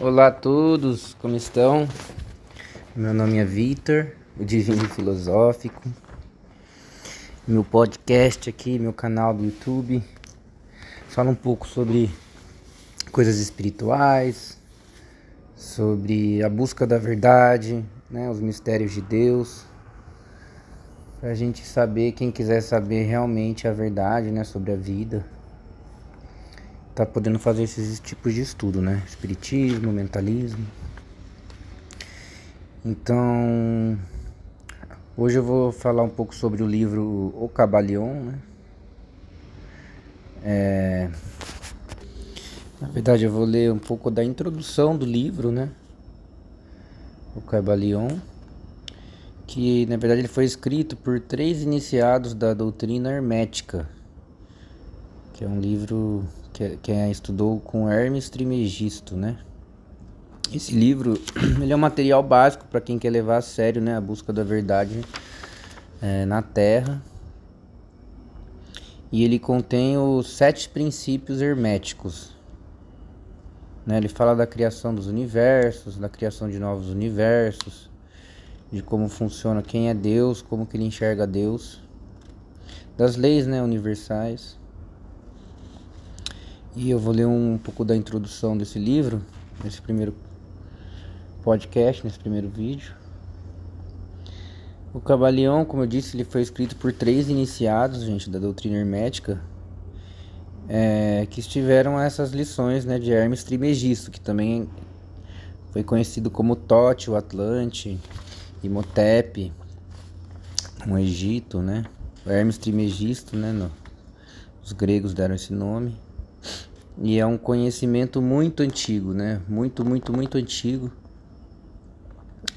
Olá a todos, como estão? Meu nome é Vitor, o Divino Filosófico. Meu podcast aqui, meu canal do YouTube, fala um pouco sobre coisas espirituais, sobre a busca da verdade, né, os mistérios de Deus, para a gente saber, quem quiser saber realmente a verdade, né, sobre a vida tá podendo fazer esses tipos de estudo, né? Espiritismo, mentalismo. Então, hoje eu vou falar um pouco sobre o livro O Cabalion, né? É... Na verdade, eu vou ler um pouco da introdução do livro, né? O Cabalion, que na verdade ele foi escrito por três iniciados da doutrina hermética, que é um livro que, que é, estudou com Hermes Trimegisto, né? Esse livro ele é um material básico para quem quer levar a sério né, a busca da verdade é, na Terra. E ele contém os sete princípios herméticos. Né? Ele fala da criação dos universos, da criação de novos universos, de como funciona quem é Deus, como que ele enxerga Deus, das leis né, universais. E eu vou ler um pouco da introdução desse livro, nesse primeiro podcast, nesse primeiro vídeo. O Cabalião, como eu disse, ele foi escrito por três iniciados, gente, da doutrina hermética, é, que estiveram essas lições né, de Hermes Trimegisto, que também foi conhecido como Tote, o Atlante, Imhotep, no Egito, né? Hermes Trimegisto, né? No, os gregos deram esse nome. E é um conhecimento muito antigo, né? Muito, muito, muito antigo.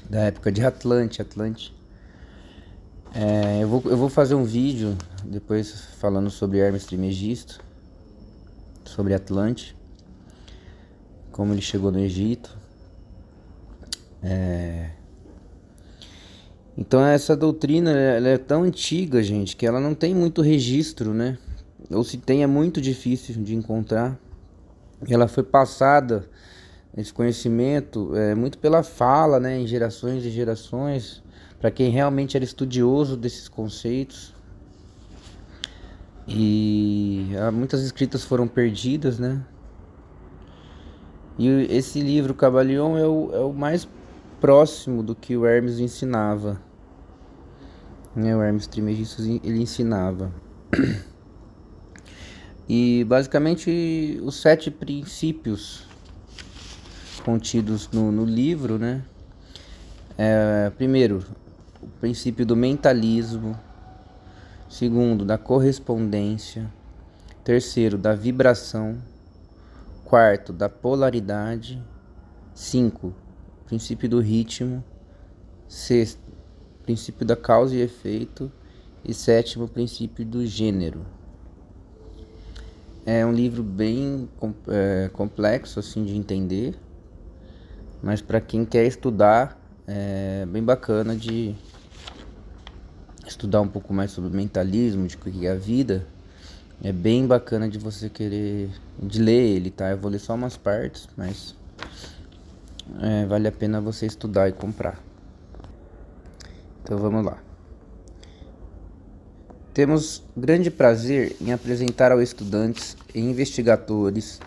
Da época de Atlante, Atlante. É, eu, vou, eu vou fazer um vídeo depois falando sobre Hermes Trimegisto, sobre Atlante, como ele chegou no Egito. É... Então essa doutrina ela é tão antiga, gente, que ela não tem muito registro, né? Ou se tem é muito difícil de encontrar ela foi passada esse conhecimento é, muito pela fala, né, em gerações e gerações, para quem realmente era estudioso desses conceitos. E ah, muitas escritas foram perdidas, né? E esse livro Cabalion é o, é o mais próximo do que o Hermes ensinava. Né? O Hermes Trismegistus ele ensinava. E basicamente os sete princípios contidos no, no livro, né? É, primeiro, o princípio do mentalismo. Segundo, da correspondência. Terceiro, da vibração. Quarto, da polaridade. Cinco, princípio do ritmo. Sexto, princípio da causa e efeito. E sétimo, princípio do gênero. É um livro bem é, complexo assim de entender, mas para quem quer estudar é bem bacana de estudar um pouco mais sobre mentalismo, de que é a vida. É bem bacana de você querer de ler ele, tá? Eu vou ler só umas partes, mas é, vale a pena você estudar e comprar. Então vamos lá. Temos grande prazer em apresentar aos estudantes e investigadores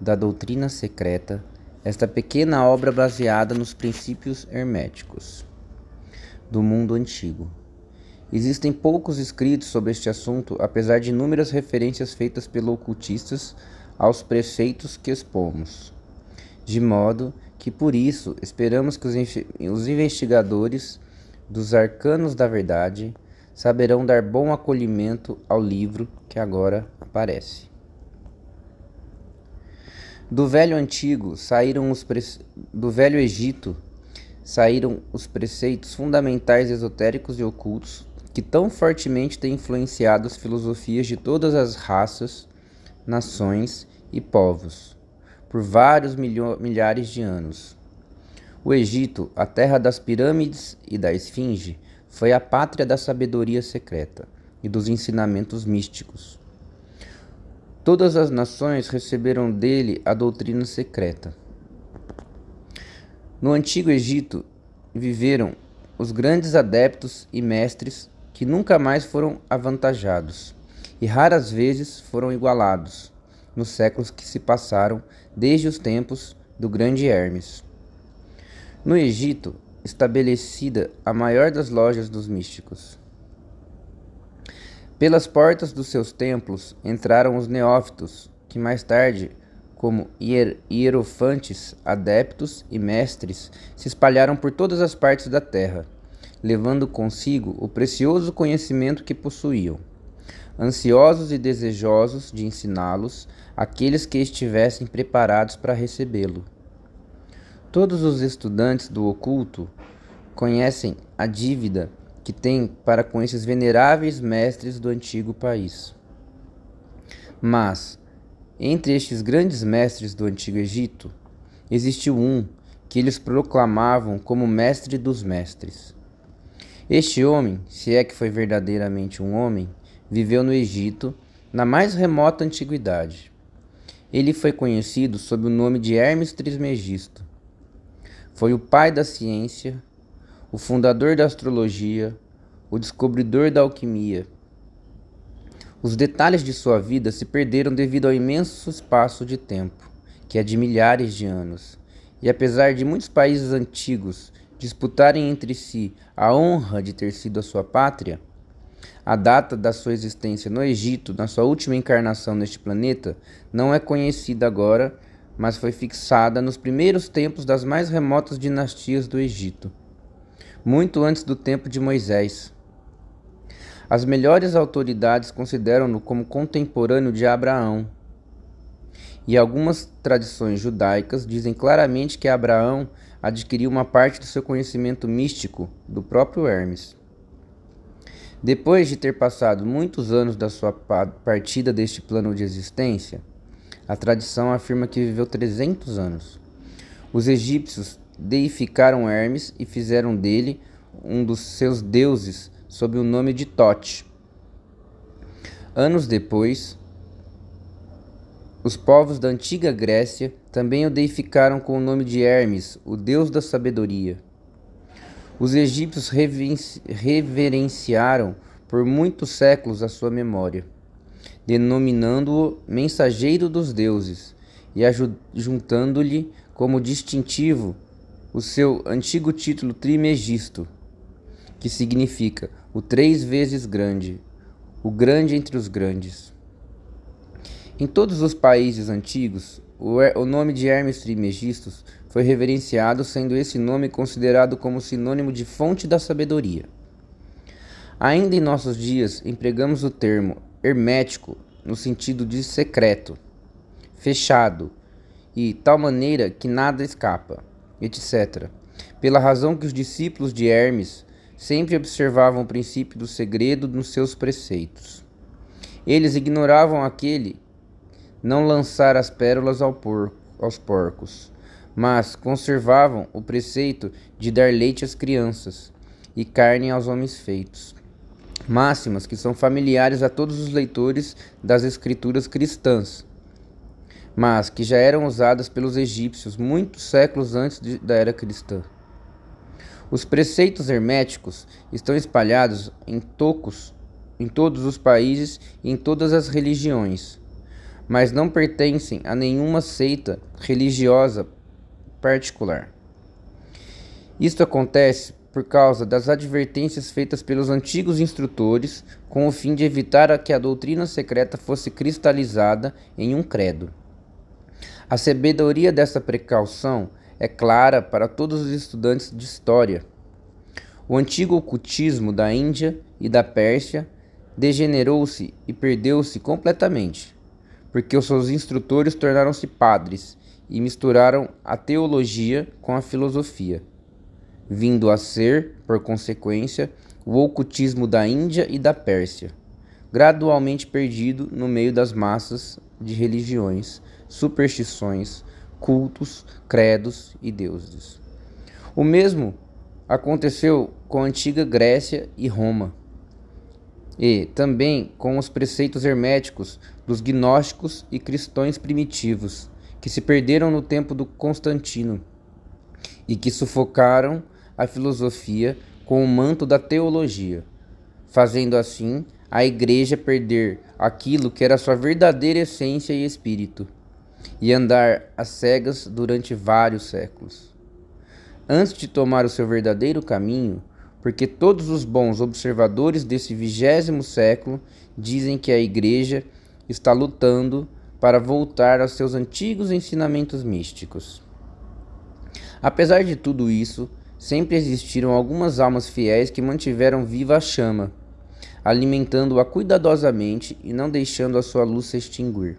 da doutrina secreta esta pequena obra baseada nos princípios herméticos do mundo antigo. Existem poucos escritos sobre este assunto, apesar de inúmeras referências feitas pelos ocultistas aos preceitos que expomos. De modo que, por isso, esperamos que os investigadores dos arcanos da verdade saberão dar bom acolhimento ao livro que agora aparece. Do velho antigo saíram os pre... do velho Egito saíram os preceitos fundamentais esotéricos e ocultos que tão fortemente têm influenciado as filosofias de todas as raças, nações e povos por vários milho... milhares de anos. O Egito, a terra das pirâmides e da esfinge, foi a pátria da sabedoria secreta e dos ensinamentos místicos. Todas as nações receberam dele a doutrina secreta. No antigo Egito viveram os grandes adeptos e mestres que nunca mais foram avantajados e raras vezes foram igualados nos séculos que se passaram desde os tempos do grande Hermes. No Egito, estabelecida a maior das lojas dos místicos. Pelas portas dos seus templos entraram os neófitos, que mais tarde, como hier hierofantes, adeptos e mestres, se espalharam por todas as partes da terra, levando consigo o precioso conhecimento que possuíam, ansiosos e desejosos de ensiná-los aqueles que estivessem preparados para recebê-lo. Todos os estudantes do oculto conhecem a dívida que têm para com esses veneráveis mestres do antigo país. Mas, entre estes grandes mestres do antigo Egito, existiu um que eles proclamavam como mestre dos mestres. Este homem, se é que foi verdadeiramente um homem, viveu no Egito na mais remota antiguidade. Ele foi conhecido sob o nome de Hermes Trismegisto. Foi o pai da ciência, o fundador da astrologia, o descobridor da alquimia. Os detalhes de sua vida se perderam devido ao imenso espaço de tempo, que é de milhares de anos. E apesar de muitos países antigos disputarem entre si a honra de ter sido a sua pátria, a data da sua existência no Egito, na sua última encarnação neste planeta, não é conhecida agora, mas foi fixada nos primeiros tempos das mais remotas dinastias do Egito muito antes do tempo de Moisés. As melhores autoridades consideram-no como contemporâneo de Abraão. E algumas tradições judaicas dizem claramente que Abraão adquiriu uma parte do seu conhecimento místico do próprio Hermes. Depois de ter passado muitos anos da sua partida deste plano de existência, a tradição afirma que viveu 300 anos. Os egípcios deificaram Hermes e fizeram dele um dos seus deuses sob o nome de Tote. Anos depois, os povos da antiga Grécia também o deificaram com o nome de Hermes, o deus da sabedoria. Os egípcios reverenciaram por muitos séculos a sua memória, denominando-o mensageiro dos deuses e juntando-lhe como distintivo o seu antigo título Trimegisto, que significa o três vezes grande, o grande entre os grandes. Em todos os países antigos, o nome de Hermes Trimegistus foi reverenciado, sendo esse nome considerado como sinônimo de fonte da sabedoria. Ainda em nossos dias, empregamos o termo hermético no sentido de secreto, fechado e tal maneira que nada escapa etc. Pela razão que os discípulos de Hermes sempre observavam o princípio do segredo nos seus preceitos. Eles ignoravam aquele não lançar as pérolas ao porco, aos porcos, mas conservavam o preceito de dar leite às crianças e carne aos homens feitos. Máximas que são familiares a todos os leitores das escrituras cristãs mas que já eram usadas pelos egípcios muitos séculos antes de, da era cristã. Os preceitos herméticos estão espalhados em tocos em todos os países e em todas as religiões, mas não pertencem a nenhuma seita religiosa particular. Isto acontece por causa das advertências feitas pelos antigos instrutores com o fim de evitar que a doutrina secreta fosse cristalizada em um credo. A sabedoria dessa precaução é clara para todos os estudantes de história. O antigo ocultismo da Índia e da Pérsia degenerou-se e perdeu-se completamente, porque os seus instrutores tornaram-se padres e misturaram a teologia com a filosofia, vindo a ser, por consequência, o ocultismo da Índia e da Pérsia, gradualmente perdido no meio das massas de religiões superstições, cultos, credos e deuses. O mesmo aconteceu com a antiga Grécia e Roma, e também com os preceitos herméticos dos gnósticos e cristãos primitivos, que se perderam no tempo do Constantino. e que sufocaram a filosofia com o manto da teologia, fazendo assim a Igreja perder aquilo que era sua verdadeira essência e espírito, e andar às cegas durante vários séculos. Antes de tomar o seu verdadeiro caminho, porque todos os bons observadores desse vigésimo século dizem que a Igreja está lutando para voltar aos seus antigos ensinamentos místicos. Apesar de tudo isso, sempre existiram algumas almas fiéis que mantiveram viva a chama, alimentando-a cuidadosamente e não deixando a sua luz se extinguir.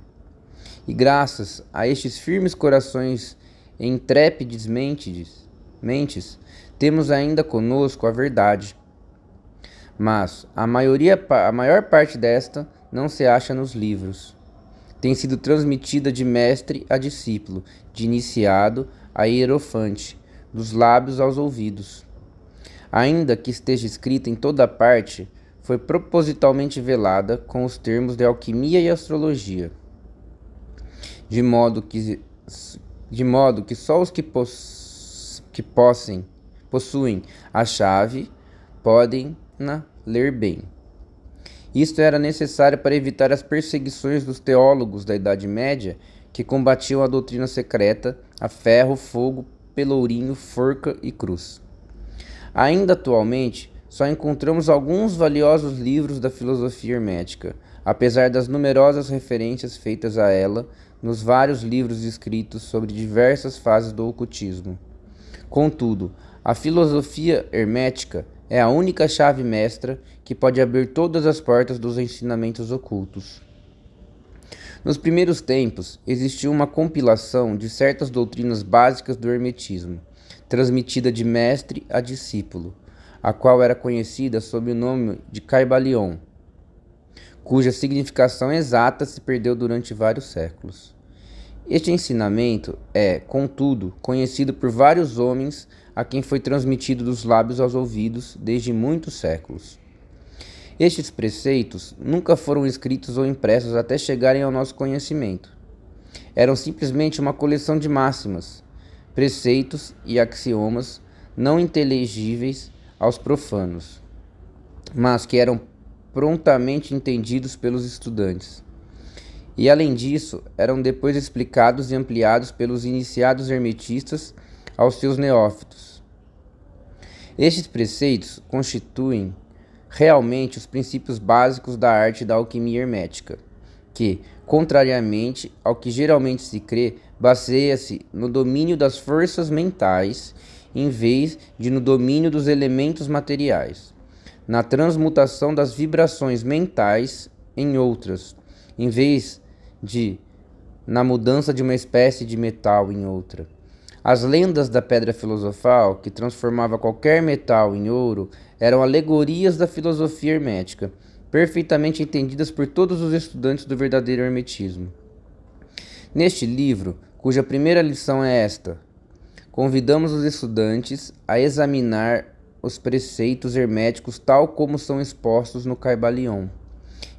E graças a estes firmes corações e intrépides mentes, mentes, temos ainda conosco a verdade. Mas a, maioria, a maior parte desta não se acha nos livros. Tem sido transmitida de mestre a discípulo, de iniciado a hierofante, dos lábios aos ouvidos. Ainda que esteja escrita em toda parte, foi propositalmente velada com os termos de alquimia e astrologia, de modo que, de modo que só os que, poss, que possem, possuem a chave podem na ler bem. Isto era necessário para evitar as perseguições dos teólogos da Idade Média que combatiam a doutrina secreta a ferro, fogo, pelourinho, forca e cruz. Ainda atualmente, só encontramos alguns valiosos livros da filosofia hermética, apesar das numerosas referências feitas a ela nos vários livros escritos sobre diversas fases do ocultismo. Contudo, a filosofia hermética é a única chave mestra que pode abrir todas as portas dos ensinamentos ocultos. Nos primeiros tempos, existiu uma compilação de certas doutrinas básicas do Hermetismo, transmitida de mestre a discípulo, a qual era conhecida sob o nome de Caibalion, cuja significação exata se perdeu durante vários séculos. Este ensinamento é, contudo, conhecido por vários homens a quem foi transmitido dos lábios aos ouvidos desde muitos séculos. Estes preceitos nunca foram escritos ou impressos até chegarem ao nosso conhecimento. Eram simplesmente uma coleção de máximas, preceitos e axiomas não inteligíveis aos profanos, mas que eram prontamente entendidos pelos estudantes. E além disso, eram depois explicados e ampliados pelos iniciados hermetistas aos seus neófitos. Estes preceitos constituem realmente os princípios básicos da arte da alquimia hermética, que, contrariamente ao que geralmente se crê, baseia-se no domínio das forças mentais em vez de no domínio dos elementos materiais, na transmutação das vibrações mentais em outras, em vez de na mudança de uma espécie de metal em outra. As lendas da pedra filosofal, que transformava qualquer metal em ouro, eram alegorias da filosofia hermética, perfeitamente entendidas por todos os estudantes do verdadeiro hermetismo. Neste livro, cuja primeira lição é esta, convidamos os estudantes a examinar os preceitos herméticos tal como são expostos no Caibalion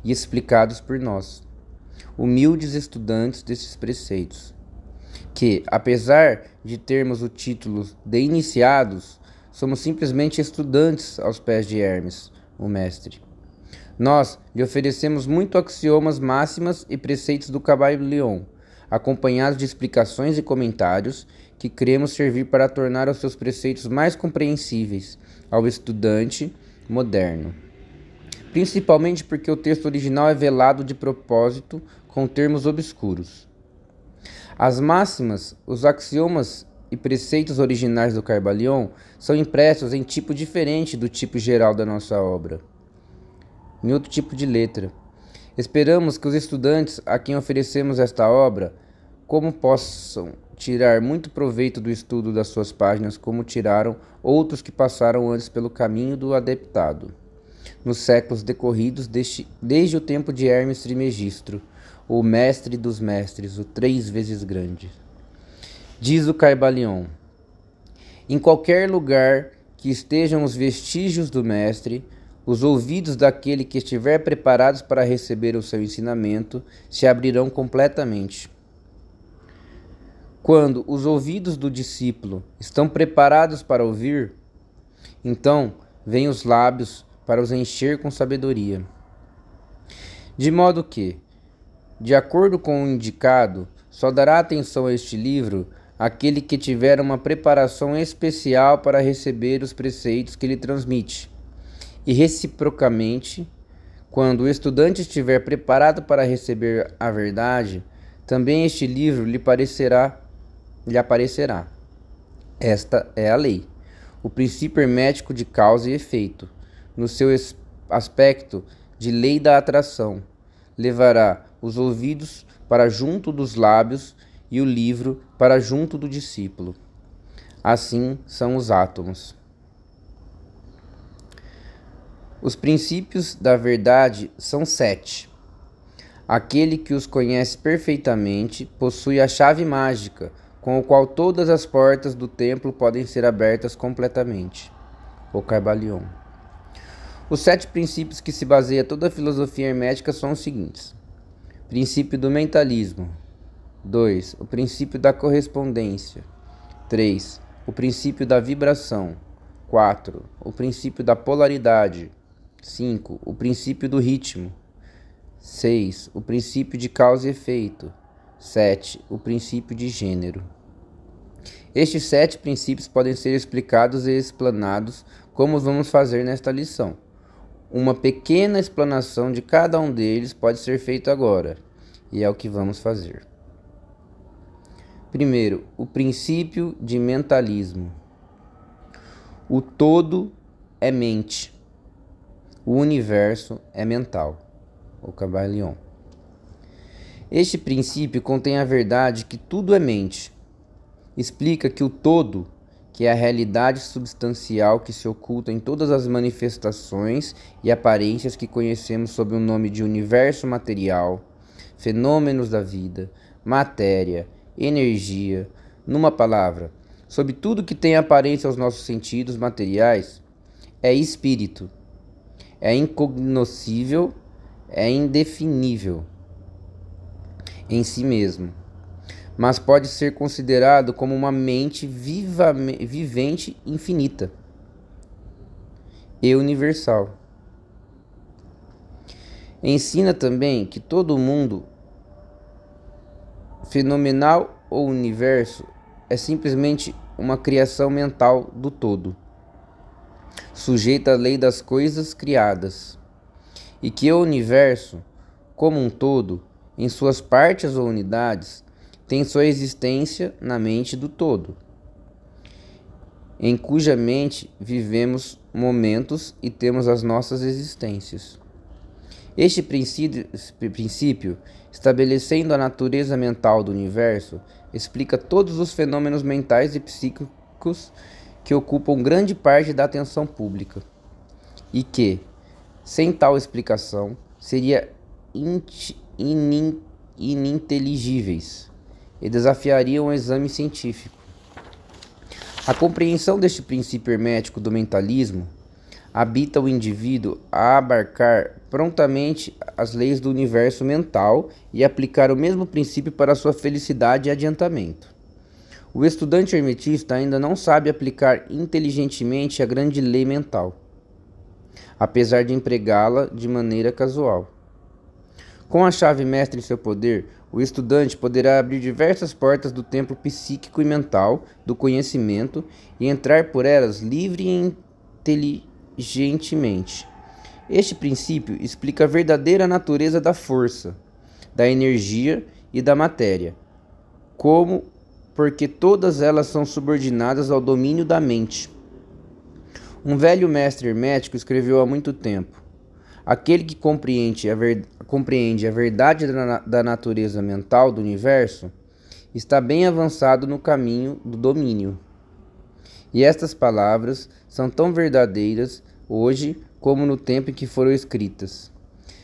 e explicados por nós, humildes estudantes desses preceitos que, apesar de termos o título de iniciados, somos simplesmente estudantes aos pés de Hermes, o mestre. Nós lhe oferecemos muito axiomas máximas e preceitos do Leon, acompanhados de explicações e comentários que cremos servir para tornar os seus preceitos mais compreensíveis ao estudante moderno. Principalmente porque o texto original é velado de propósito com termos obscuros. As máximas, os axiomas e preceitos originais do Carbalion são impressos em tipo diferente do tipo geral da nossa obra, em outro tipo de letra. Esperamos que os estudantes a quem oferecemos esta obra, como possam tirar muito proveito do estudo das suas páginas, como tiraram outros que passaram antes pelo caminho do adeptado, nos séculos decorridos desde, desde o tempo de Hermes Trismegistro o mestre dos mestres, o três vezes grande. Diz o Caibalion: Em qualquer lugar que estejam os vestígios do mestre, os ouvidos daquele que estiver preparados para receber o seu ensinamento se abrirão completamente. Quando os ouvidos do discípulo estão preparados para ouvir, então vêm os lábios para os encher com sabedoria. De modo que, de acordo com o indicado, só dará atenção a este livro aquele que tiver uma preparação especial para receber os preceitos que ele transmite. E reciprocamente, quando o estudante estiver preparado para receber a verdade, também este livro lhe parecerá lhe aparecerá. Esta é a lei, o princípio hermético de causa e efeito, no seu aspecto de lei da atração, levará os ouvidos para junto dos lábios e o livro para junto do discípulo. Assim são os átomos. Os princípios da verdade são sete. Aquele que os conhece perfeitamente possui a chave mágica com o qual todas as portas do templo podem ser abertas completamente. O Carbalion. Os sete princípios que se baseia toda a filosofia hermética são os seguintes: princípio do mentalismo, 2. O princípio da correspondência, 3. O princípio da vibração, 4. O princípio da polaridade, 5. O princípio do ritmo, 6. O princípio de causa e efeito, 7. O princípio de gênero. Estes sete princípios podem ser explicados e explanados como vamos fazer nesta lição. Uma pequena explanação de cada um deles pode ser feita agora, e é o que vamos fazer. Primeiro, o princípio de mentalismo. O todo é mente. O universo é mental. O Cabalion. Este princípio contém a verdade que tudo é mente. Explica que o todo, que é a realidade substancial que se oculta em todas as manifestações e aparências que conhecemos sob o nome de universo material, fenômenos da vida, matéria, energia, numa palavra, sob tudo que tem aparência aos nossos sentidos materiais, é espírito, é incognoscível, é indefinível em si mesmo, mas pode ser considerado como uma mente viva, vivente infinita e universal. Ensina também que todo mundo fenomenal ou universo é simplesmente uma criação mental do todo, sujeita à lei das coisas criadas, e que o universo, como um todo, em suas partes ou unidades, tem sua existência na mente do todo, em cuja mente vivemos momentos e temos as nossas existências. Este princípio, estabelecendo a natureza mental do universo, explica todos os fenômenos mentais e psíquicos que ocupam grande parte da atenção pública, e que, sem tal explicação, seria ininteligíveis e desafiariam o exame científico. A compreensão deste princípio hermético do mentalismo habita o indivíduo a abarcar prontamente as leis do universo mental e aplicar o mesmo princípio para sua felicidade e adiantamento. O estudante hermetista ainda não sabe aplicar inteligentemente a grande lei mental, apesar de empregá-la de maneira casual. Com a chave mestra em seu poder, o estudante poderá abrir diversas portas do templo psíquico e mental do conhecimento e entrar por elas livre e inteligentemente. Este princípio explica a verdadeira natureza da força, da energia e da matéria, como porque todas elas são subordinadas ao domínio da mente. Um velho mestre hermético escreveu há muito tempo: Aquele que compreende a, ver, compreende a verdade da, da natureza mental do universo está bem avançado no caminho do domínio. E estas palavras são tão verdadeiras hoje como no tempo em que foram escritas.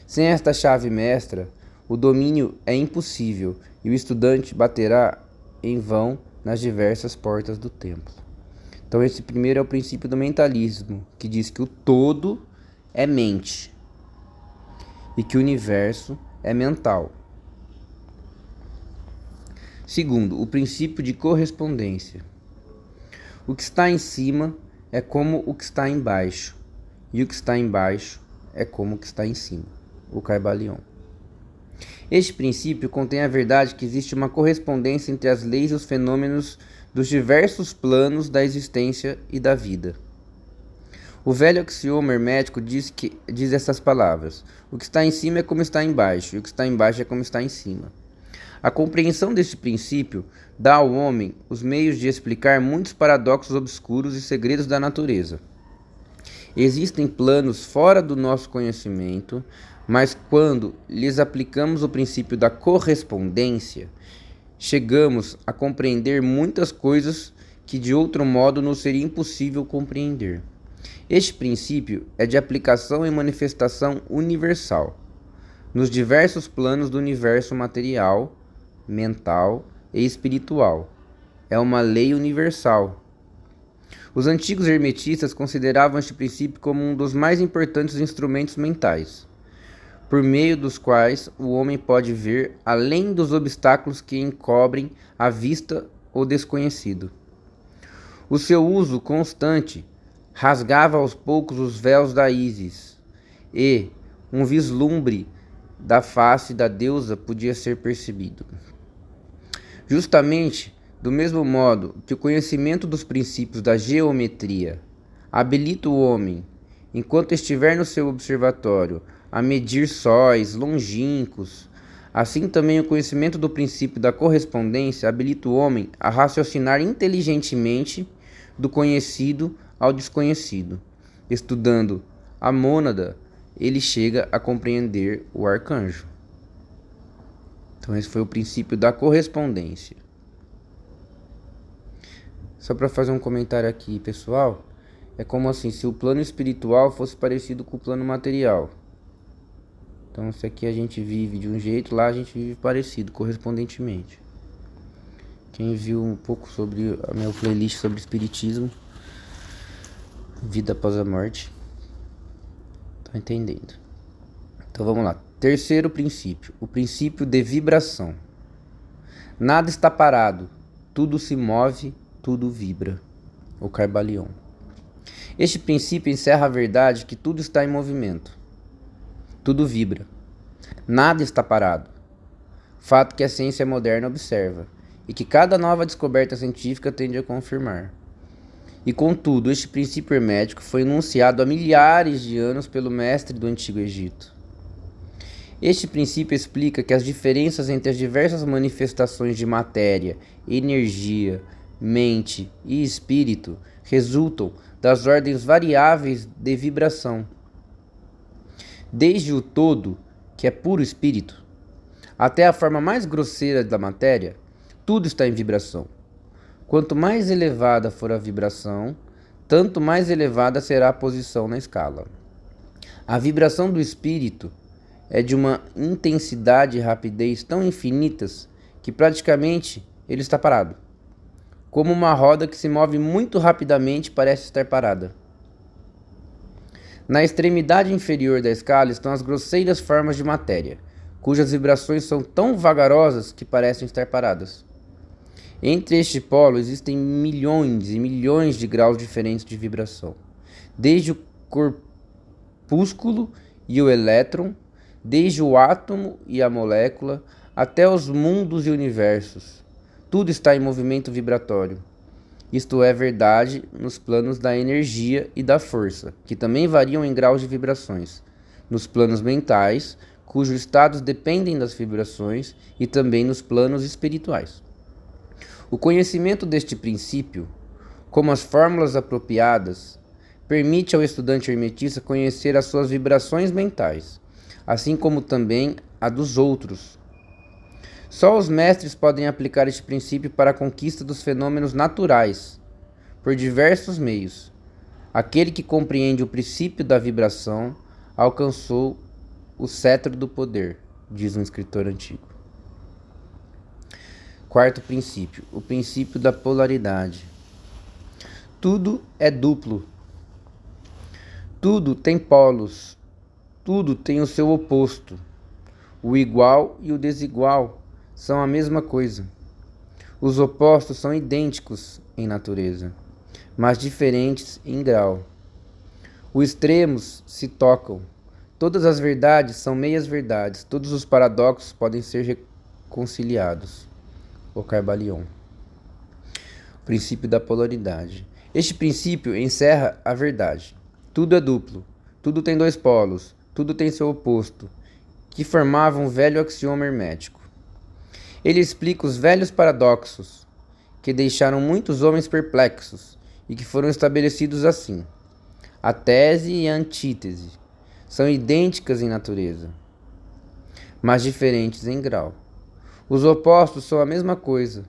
Sem esta chave mestra, o domínio é impossível e o estudante baterá em vão nas diversas portas do templo. Então, esse primeiro é o princípio do mentalismo, que diz que o todo é mente e que o universo é mental. Segundo, o princípio de correspondência. O que está em cima é como o que está embaixo, e o que está embaixo é como o que está em cima. O Caibalion. Este princípio contém a verdade que existe uma correspondência entre as leis e os fenômenos dos diversos planos da existência e da vida. O velho axioma hermético diz, que, diz essas palavras: o que está em cima é como está embaixo, e o que está embaixo é como está em cima. A compreensão deste princípio dá ao homem os meios de explicar muitos paradoxos obscuros e segredos da natureza. Existem planos fora do nosso conhecimento, mas quando lhes aplicamos o princípio da correspondência, chegamos a compreender muitas coisas que de outro modo nos seria impossível compreender. Este princípio é de aplicação e manifestação universal nos diversos planos do universo material mental e espiritual. É uma lei universal. Os antigos hermetistas consideravam este princípio como um dos mais importantes instrumentos mentais, por meio dos quais o homem pode ver além dos obstáculos que encobrem a vista o desconhecido. O seu uso constante rasgava aos poucos os véus da ísis, e um vislumbre da face da deusa podia ser percebido. Justamente do mesmo modo que o conhecimento dos princípios da geometria habilita o homem, enquanto estiver no seu observatório, a medir sóis longínquos, assim também o conhecimento do princípio da correspondência habilita o homem a raciocinar inteligentemente do conhecido ao desconhecido. Estudando a mônada, ele chega a compreender o arcanjo. Então, esse foi o princípio da correspondência. Só para fazer um comentário aqui, pessoal, é como assim, se o plano espiritual fosse parecido com o plano material. Então, se aqui a gente vive de um jeito, lá a gente vive parecido, correspondentemente. Quem viu um pouco sobre a minha playlist sobre espiritismo, vida após a morte, tá entendendo. Então vamos lá. Terceiro princípio, o princípio de vibração. Nada está parado, tudo se move, tudo vibra. O Carbalion. Este princípio encerra a verdade que tudo está em movimento. Tudo vibra. Nada está parado. Fato que a ciência moderna observa e que cada nova descoberta científica tende a confirmar. E contudo, este princípio hermético foi enunciado há milhares de anos pelo mestre do Antigo Egito. Este princípio explica que as diferenças entre as diversas manifestações de matéria, energia, mente e espírito resultam das ordens variáveis de vibração. Desde o todo, que é puro espírito, até a forma mais grosseira da matéria, tudo está em vibração. Quanto mais elevada for a vibração, tanto mais elevada será a posição na escala. A vibração do espírito é de uma intensidade e rapidez tão infinitas que praticamente ele está parado. Como uma roda que se move muito rapidamente parece estar parada. Na extremidade inferior da escala estão as grosseiras formas de matéria, cujas vibrações são tão vagarosas que parecem estar paradas. Entre este polo existem milhões e milhões de graus diferentes de vibração, desde o corpúsculo e o elétron desde o átomo e a molécula até os mundos e universos. Tudo está em movimento vibratório. Isto é verdade nos planos da energia e da força, que também variam em graus de vibrações, nos planos mentais, cujos estados dependem das vibrações, e também nos planos espirituais. O conhecimento deste princípio, como as fórmulas apropriadas, permite ao estudante hermetista conhecer as suas vibrações mentais assim como também a dos outros. Só os mestres podem aplicar este princípio para a conquista dos fenômenos naturais, por diversos meios. Aquele que compreende o princípio da vibração alcançou o cetro do poder, diz um escritor antigo. Quarto princípio, o princípio da polaridade. Tudo é duplo. Tudo tem polos, tudo tem o seu oposto. O igual e o desigual são a mesma coisa. Os opostos são idênticos em natureza, mas diferentes em grau. Os extremos se tocam. Todas as verdades são meias verdades, todos os paradoxos podem ser reconciliados. O Carbalion. O princípio da polaridade. Este princípio encerra a verdade. Tudo é duplo, tudo tem dois polos, tudo tem seu oposto, que formavam um velho axioma hermético. Ele explica os velhos paradoxos que deixaram muitos homens perplexos e que foram estabelecidos assim. A tese e a antítese são idênticas em natureza, mas diferentes em grau. Os opostos são a mesma coisa,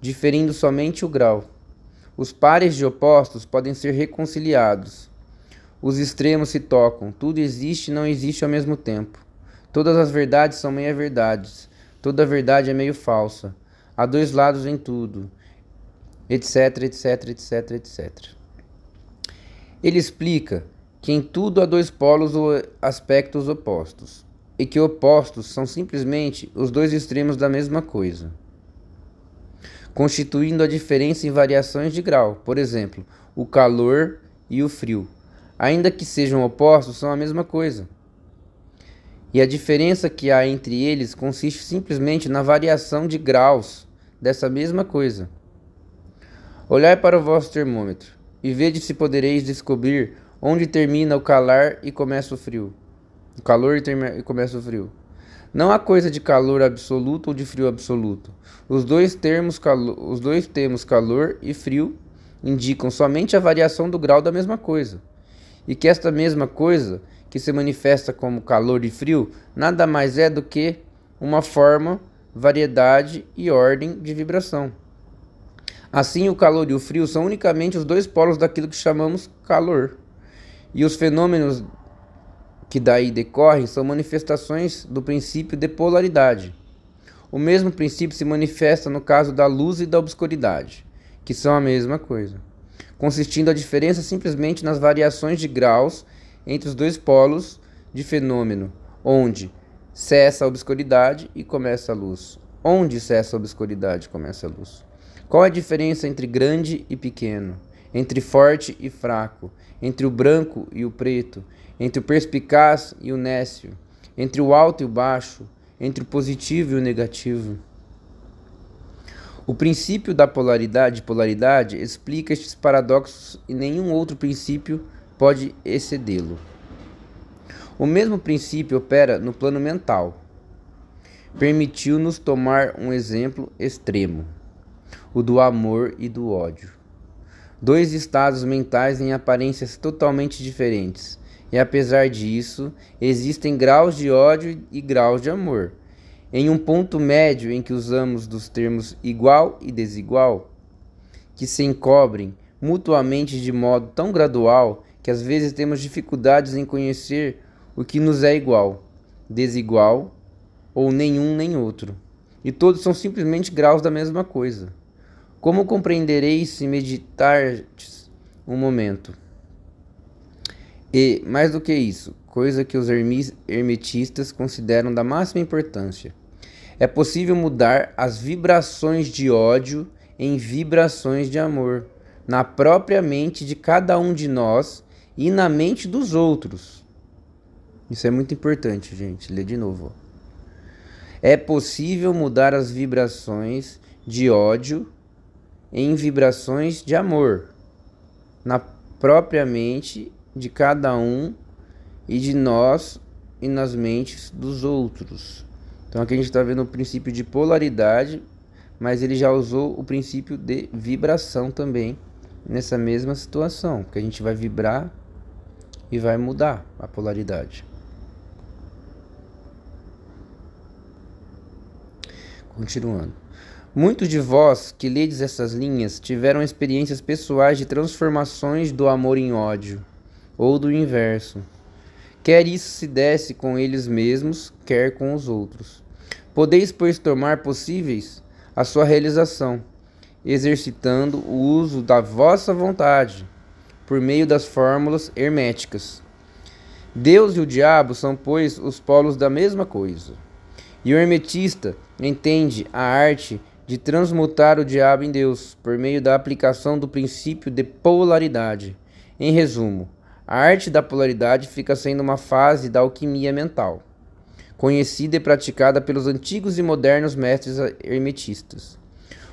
diferindo somente o grau. Os pares de opostos podem ser reconciliados. Os extremos se tocam, tudo existe e não existe ao mesmo tempo. Todas as verdades são meia-verdades, toda verdade é meio falsa. Há dois lados em tudo, etc, etc, etc, etc. Ele explica que em tudo há dois polos ou aspectos opostos, e que opostos são simplesmente os dois extremos da mesma coisa, constituindo a diferença em variações de grau, por exemplo, o calor e o frio. Ainda que sejam opostos, são a mesma coisa. E a diferença que há entre eles consiste simplesmente na variação de graus dessa mesma coisa. Olhai para o vosso termômetro e vede se podereis descobrir onde termina o calar e começa o frio. O calor e, começa o frio. Não há coisa de calor absoluto ou de frio absoluto. Os dois termos, os dois termos calor e frio indicam somente a variação do grau da mesma coisa. E que esta mesma coisa, que se manifesta como calor e frio, nada mais é do que uma forma, variedade e ordem de vibração. Assim, o calor e o frio são unicamente os dois polos daquilo que chamamos calor. E os fenômenos que daí decorrem são manifestações do princípio de polaridade. O mesmo princípio se manifesta no caso da luz e da obscuridade, que são a mesma coisa, consistindo a diferença simplesmente nas variações de graus entre os dois polos de fenômeno, onde cessa a obscuridade e começa a luz. Onde cessa a obscuridade e começa a luz? Qual é a diferença entre grande e pequeno, entre forte e fraco, entre o branco e o preto, entre o perspicaz e o nécio, entre o alto e o baixo, entre o positivo e o negativo? O princípio da polaridade polaridade explica estes paradoxos e nenhum outro princípio pode excedê-lo. O mesmo princípio opera no plano mental. Permitiu-nos tomar um exemplo extremo o do amor e do ódio. Dois estados mentais em aparências totalmente diferentes, e apesar disso, existem graus de ódio e graus de amor. Em um ponto médio em que usamos dos termos igual e desigual, que se encobrem mutuamente de modo tão gradual que às vezes temos dificuldades em conhecer o que nos é igual, desigual ou nenhum nem outro. E todos são simplesmente graus da mesma coisa. Como compreendereis se meditardes um momento? E, mais do que isso, coisa que os hermetistas consideram da máxima importância, é possível mudar as vibrações de ódio em vibrações de amor, na própria mente de cada um de nós e na mente dos outros. Isso é muito importante, gente. Lê de novo. É possível mudar as vibrações de ódio em vibrações de amor na própria mente de cada um e de nós e nas mentes dos outros. Então aqui a gente está vendo o princípio de polaridade, mas ele já usou o princípio de vibração também nessa mesma situação, que a gente vai vibrar e vai mudar a polaridade. Continuando. Muitos de vós que ledes essas linhas tiveram experiências pessoais de transformações do amor em ódio, ou do inverso. Quer isso se desse com eles mesmos, quer com os outros. Podeis, pois, tornar possíveis a sua realização, exercitando o uso da vossa vontade, por meio das fórmulas herméticas. Deus e o diabo são, pois, os polos da mesma coisa. E o hermetista entende a arte de transmutar o diabo em Deus por meio da aplicação do princípio de polaridade. Em resumo, a arte da polaridade fica sendo uma fase da alquimia mental, conhecida e praticada pelos antigos e modernos mestres hermetistas.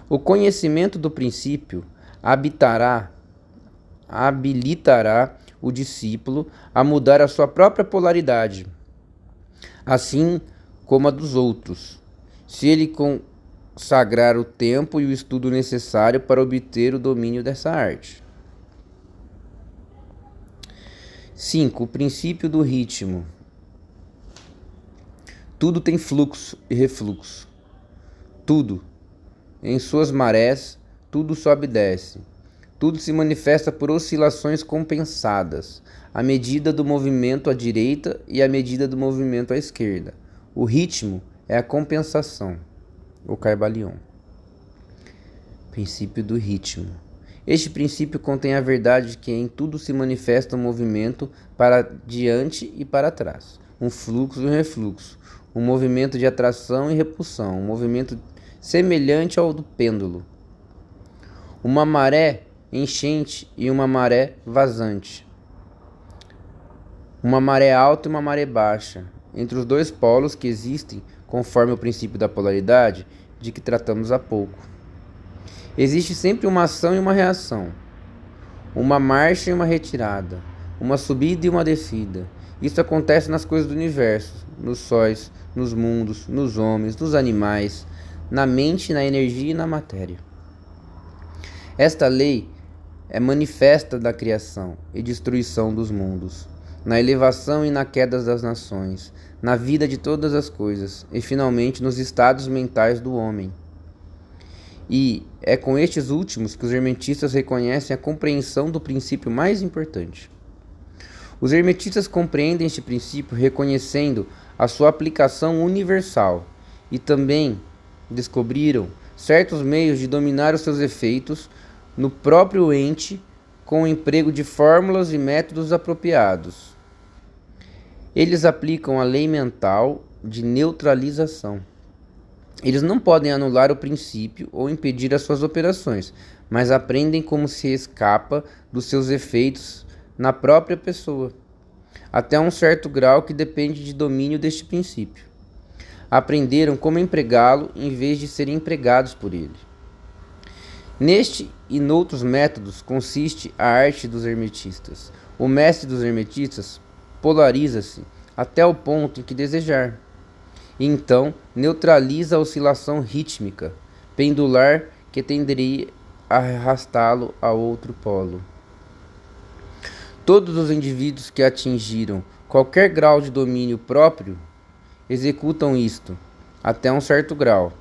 O conhecimento do princípio habitará, habilitará o discípulo a mudar a sua própria polaridade, assim como a dos outros, se ele consagrar o tempo e o estudo necessário para obter o domínio dessa arte. 5. O princípio do ritmo. Tudo tem fluxo e refluxo. Tudo. Em suas marés, tudo sobe e desce. Tudo se manifesta por oscilações compensadas, à medida do movimento à direita e à medida do movimento à esquerda. O ritmo é a compensação. O Caibalion. Princípio do ritmo. Este princípio contém a verdade de que em tudo se manifesta um movimento para diante e para trás, um fluxo e um refluxo, um movimento de atração e repulsão, um movimento semelhante ao do pêndulo. Uma maré enchente e uma maré vazante. Uma maré alta e uma maré baixa. Entre os dois polos que existem, conforme o princípio da polaridade, de que tratamos há pouco. Existe sempre uma ação e uma reação, uma marcha e uma retirada, uma subida e uma descida. Isso acontece nas coisas do universo, nos sóis, nos mundos, nos homens, nos animais, na mente, na energia e na matéria. Esta lei é manifesta da criação e destruição dos mundos, na elevação e na queda das nações, na vida de todas as coisas. E finalmente nos estados mentais do homem. E é com estes últimos que os hermetistas reconhecem a compreensão do princípio mais importante. Os hermetistas compreendem este princípio reconhecendo a sua aplicação universal e também descobriram certos meios de dominar os seus efeitos no próprio ente com o emprego de fórmulas e métodos apropriados. Eles aplicam a lei mental de neutralização. Eles não podem anular o princípio ou impedir as suas operações, mas aprendem como se escapa dos seus efeitos na própria pessoa, até um certo grau que depende de domínio deste princípio. Aprenderam como empregá-lo em vez de serem empregados por ele. Neste e noutros métodos consiste a arte dos hermetistas. O mestre dos hermetistas polariza-se até o ponto em que desejar então neutraliza a oscilação rítmica pendular que tenderia a arrastá-lo a outro polo. Todos os indivíduos que atingiram qualquer grau de domínio próprio executam isto até um certo grau,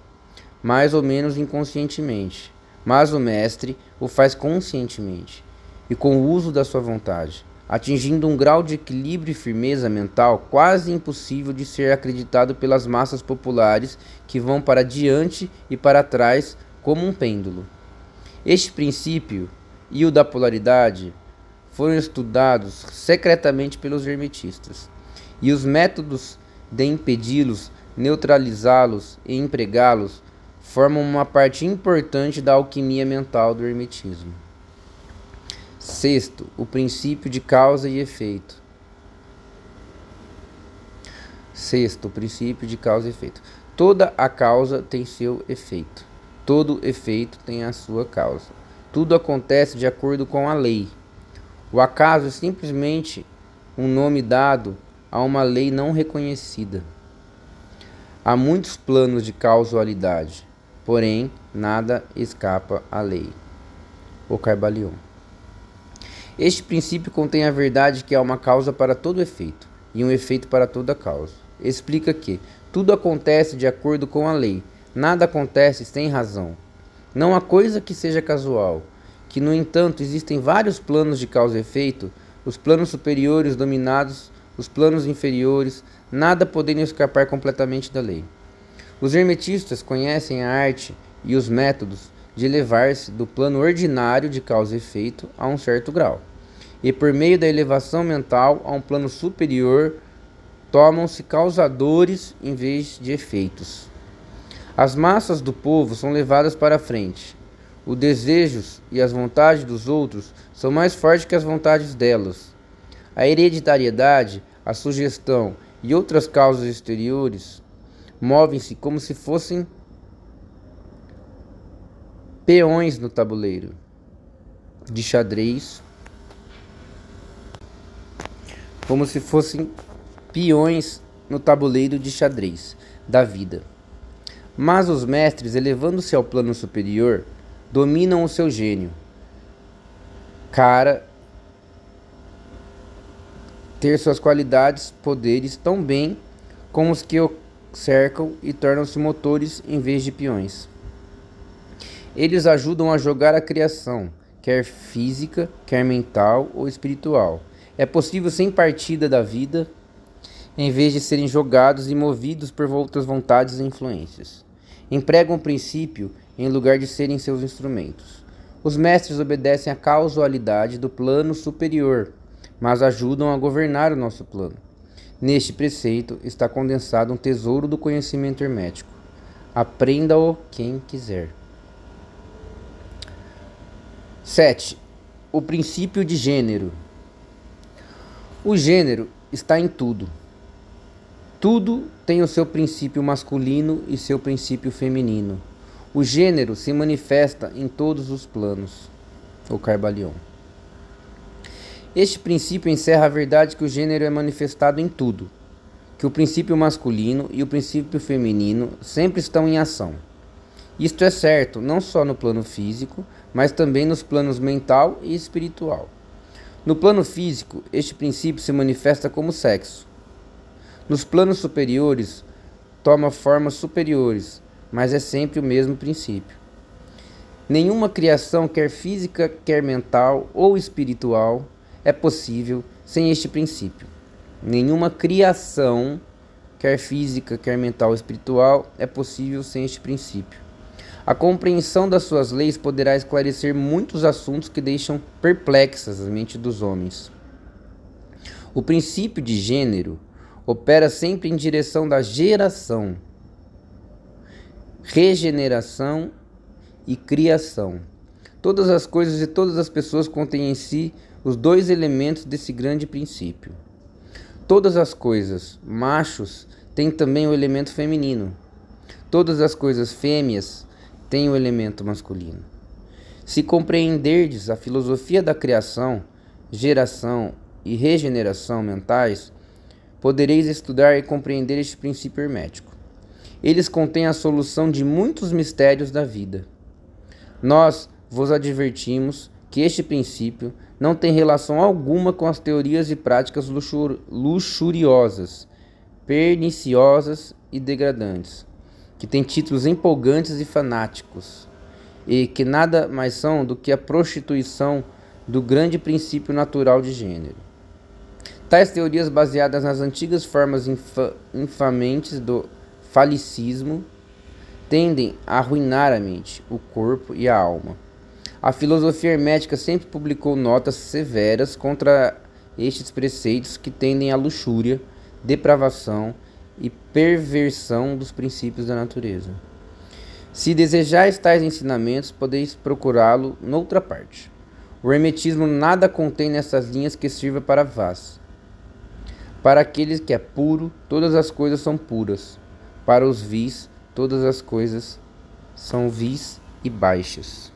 mais ou menos inconscientemente, mas o mestre o faz conscientemente e com o uso da sua vontade atingindo um grau de equilíbrio e firmeza mental quase impossível de ser acreditado pelas massas populares que vão para diante e para trás como um pêndulo. Este princípio e o da polaridade foram estudados secretamente pelos hermetistas, e os métodos de impedi-los, neutralizá-los e empregá-los formam uma parte importante da alquimia mental do hermetismo. Sexto, o princípio de causa e efeito. Sexto, o princípio de causa e efeito. Toda a causa tem seu efeito. Todo efeito tem a sua causa. Tudo acontece de acordo com a lei. O acaso é simplesmente um nome dado a uma lei não reconhecida. Há muitos planos de causalidade, porém nada escapa à lei. O Carbalion. Este princípio contém a verdade que há uma causa para todo efeito e um efeito para toda causa. Explica que tudo acontece de acordo com a lei, nada acontece sem razão. Não há coisa que seja casual, que no entanto existem vários planos de causa e efeito, os planos superiores dominados, os planos inferiores, nada podendo escapar completamente da lei. Os hermetistas conhecem a arte e os métodos de elevar-se do plano ordinário de causa e efeito a um certo grau e por meio da elevação mental a um plano superior, tomam-se causadores em vez de efeitos. As massas do povo são levadas para frente. Os desejos e as vontades dos outros são mais fortes que as vontades delas. A hereditariedade, a sugestão e outras causas exteriores movem-se como se fossem peões no tabuleiro de xadrez, como se fossem peões no tabuleiro de xadrez da vida. Mas os mestres, elevando-se ao plano superior, dominam o seu gênio. Cara ter suas qualidades, poderes tão bem como os que o cercam e tornam-se motores em vez de peões. Eles ajudam a jogar a criação, quer física, quer mental ou espiritual. É possível sem partida da vida, em vez de serem jogados e movidos por outras vontades e influências. Empregam o princípio em lugar de serem seus instrumentos. Os mestres obedecem à causalidade do plano superior, mas ajudam a governar o nosso plano. Neste preceito está condensado um tesouro do conhecimento hermético. Aprenda-o quem quiser. 7. O princípio de gênero. O gênero está em tudo. Tudo tem o seu princípio masculino e seu princípio feminino. O gênero se manifesta em todos os planos. O Carbalion. Este princípio encerra a verdade que o gênero é manifestado em tudo, que o princípio masculino e o princípio feminino sempre estão em ação. Isto é certo não só no plano físico, mas também nos planos mental e espiritual. No plano físico, este princípio se manifesta como sexo. Nos planos superiores, toma formas superiores, mas é sempre o mesmo princípio. Nenhuma criação, quer física, quer mental ou espiritual, é possível sem este princípio. Nenhuma criação, quer física, quer mental ou espiritual, é possível sem este princípio. A compreensão das suas leis poderá esclarecer muitos assuntos que deixam perplexas a mente dos homens. O princípio de gênero opera sempre em direção da geração, regeneração e criação. Todas as coisas e todas as pessoas contêm em si os dois elementos desse grande princípio. Todas as coisas, machos, têm também o elemento feminino. Todas as coisas fêmeas tem o elemento masculino. Se compreenderdes a filosofia da criação, geração e regeneração mentais, podereis estudar e compreender este princípio hermético. Eles contêm a solução de muitos mistérios da vida. Nós vos advertimos que este princípio não tem relação alguma com as teorias e práticas luxur luxuriosas, perniciosas e degradantes que têm títulos empolgantes e fanáticos, e que nada mais são do que a prostituição do grande princípio natural de gênero. Tais teorias, baseadas nas antigas formas infa infamentes do falicismo, tendem a arruinar a mente, o corpo e a alma. A filosofia hermética sempre publicou notas severas contra estes preceitos que tendem à luxúria, depravação e perversão dos princípios da natureza. Se desejais tais ensinamentos, podeis procurá-lo noutra parte. O hermetismo nada contém nessas linhas que sirva para vós. Para aqueles que é puro, todas as coisas são puras. Para os vis, todas as coisas são vis e baixas.